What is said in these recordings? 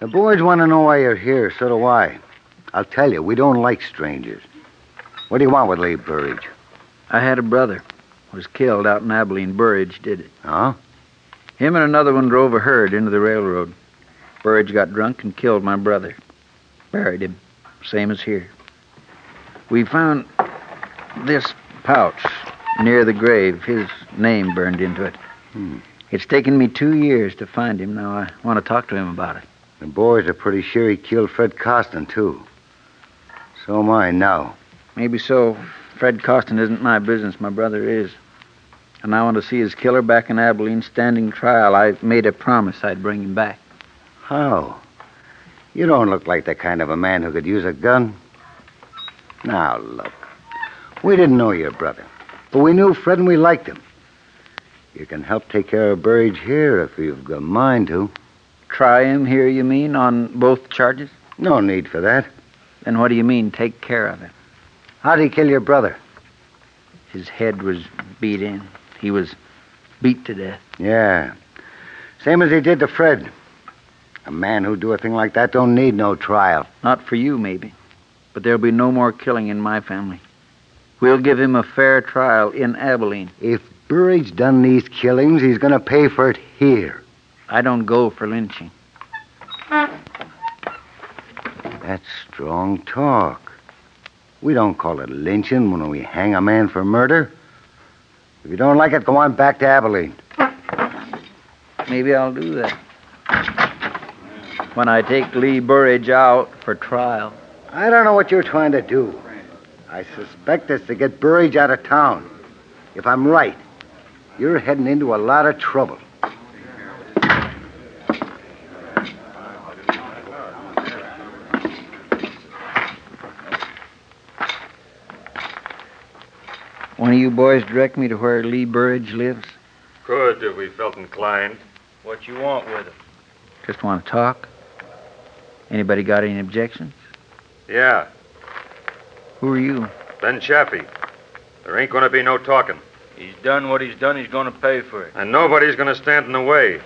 The boys want to know why you're here, so do I. I'll tell you, we don't like strangers. What do you want with Lee Burridge? I had a brother. Was killed out in Abilene. Burridge did it. Huh? Him and another one drove a herd into the railroad. Burridge got drunk and killed my brother. Buried him. Same as here. We found this pouch near the grave, his name burned into it. Hmm. It's taken me two years to find him. Now I want to talk to him about it. The boys are pretty sure he killed Fred Costin, too. So am I now. Maybe so. Fred Costin isn't my business. My brother is. And I want to see his killer back in Abilene standing trial. I made a promise I'd bring him back. How? You don't look like the kind of a man who could use a gun. Now, look. We didn't know your brother, but we knew Fred and we liked him. You can help take care of Burridge here if you've got a mind to. Try him here, you mean, on both charges? No need for that. Then what do you mean, take care of him? How'd he kill your brother? His head was beat in. He was beat to death. Yeah. Same as he did to Fred. A man who'd do a thing like that don't need no trial. Not for you, maybe. But there'll be no more killing in my family. We'll give him a fair trial in Abilene. If Burridge done these killings, he's going to pay for it here. I don't go for lynching. That's strong talk. We don't call it lynching when we hang a man for murder. If you don't like it, go on back to Abilene. Maybe I'll do that. When I take Lee Burridge out for trial. I don't know what you're trying to do. I suspect it's to get Burridge out of town. If I'm right, you're heading into a lot of trouble. One of you boys direct me to where Lee Burridge lives? Could if we felt inclined. What you want with him? Just want to talk? Anybody got any objections? Yeah, Who are you? Ben Chaffee. There ain't gonna be no talking. He's done what he's done. He's going to pay for it. And nobody's gonna stand in the way.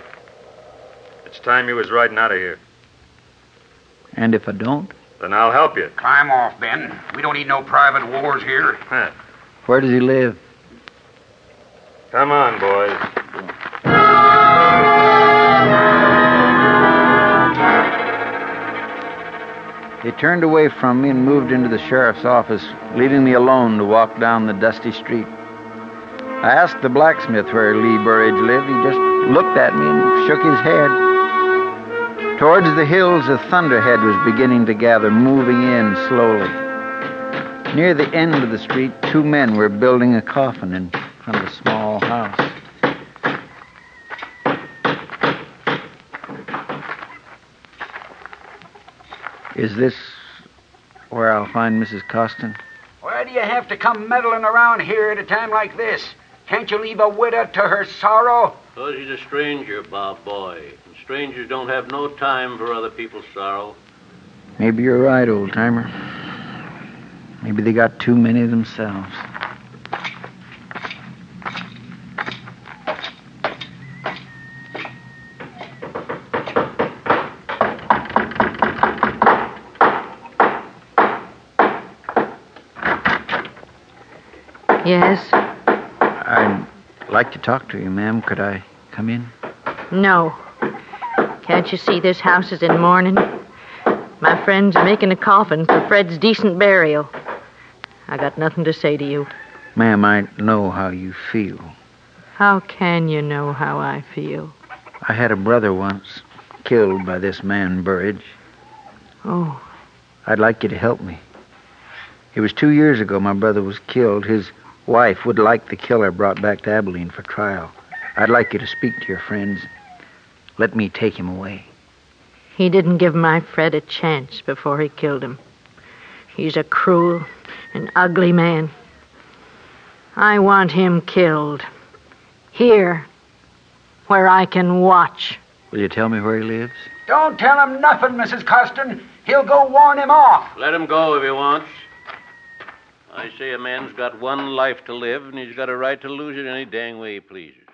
It's time you was riding out of here. And if I don't? Then I'll help you. Climb off, Ben. We don't need no private wars here. Huh. Where does he live? Come on, boys. He turned away from me and moved into the sheriff's office, leaving me alone to walk down the dusty street. I asked the blacksmith where Lee Burridge lived. He just looked at me and shook his head. Towards the hills, a thunderhead was beginning to gather, moving in slowly. Near the end of the street, two men were building a coffin in front of a small house. Is this where I'll find Mrs. Costin? Why do you have to come meddling around here at a time like this? Can't you leave a widow to her sorrow? Because he's a stranger, Bob Boy. And strangers don't have no time for other people's sorrow. Maybe you're right, old timer. Maybe they got too many themselves. Yes? I'd like to talk to you, ma'am. Could I come in? No. Can't you see this house is in mourning? My friend's are making a coffin for Fred's decent burial. I got nothing to say to you. Ma'am, I know how you feel. How can you know how I feel? I had a brother once killed by this man, Burridge. Oh, I'd like you to help me. It was two years ago my brother was killed. His wife would like the killer brought back to Abilene for trial. I'd like you to speak to your friends. Let me take him away. he didn't give my Fred a chance before he killed him. He's a cruel and ugly man. I want him killed. Here, where I can watch. Will you tell me where he lives? Don't tell him nothing, Mrs. Costin. He'll go warn him off. Let him go if he wants. I say a man's got one life to live, and he's got a right to lose it any dang way he pleases.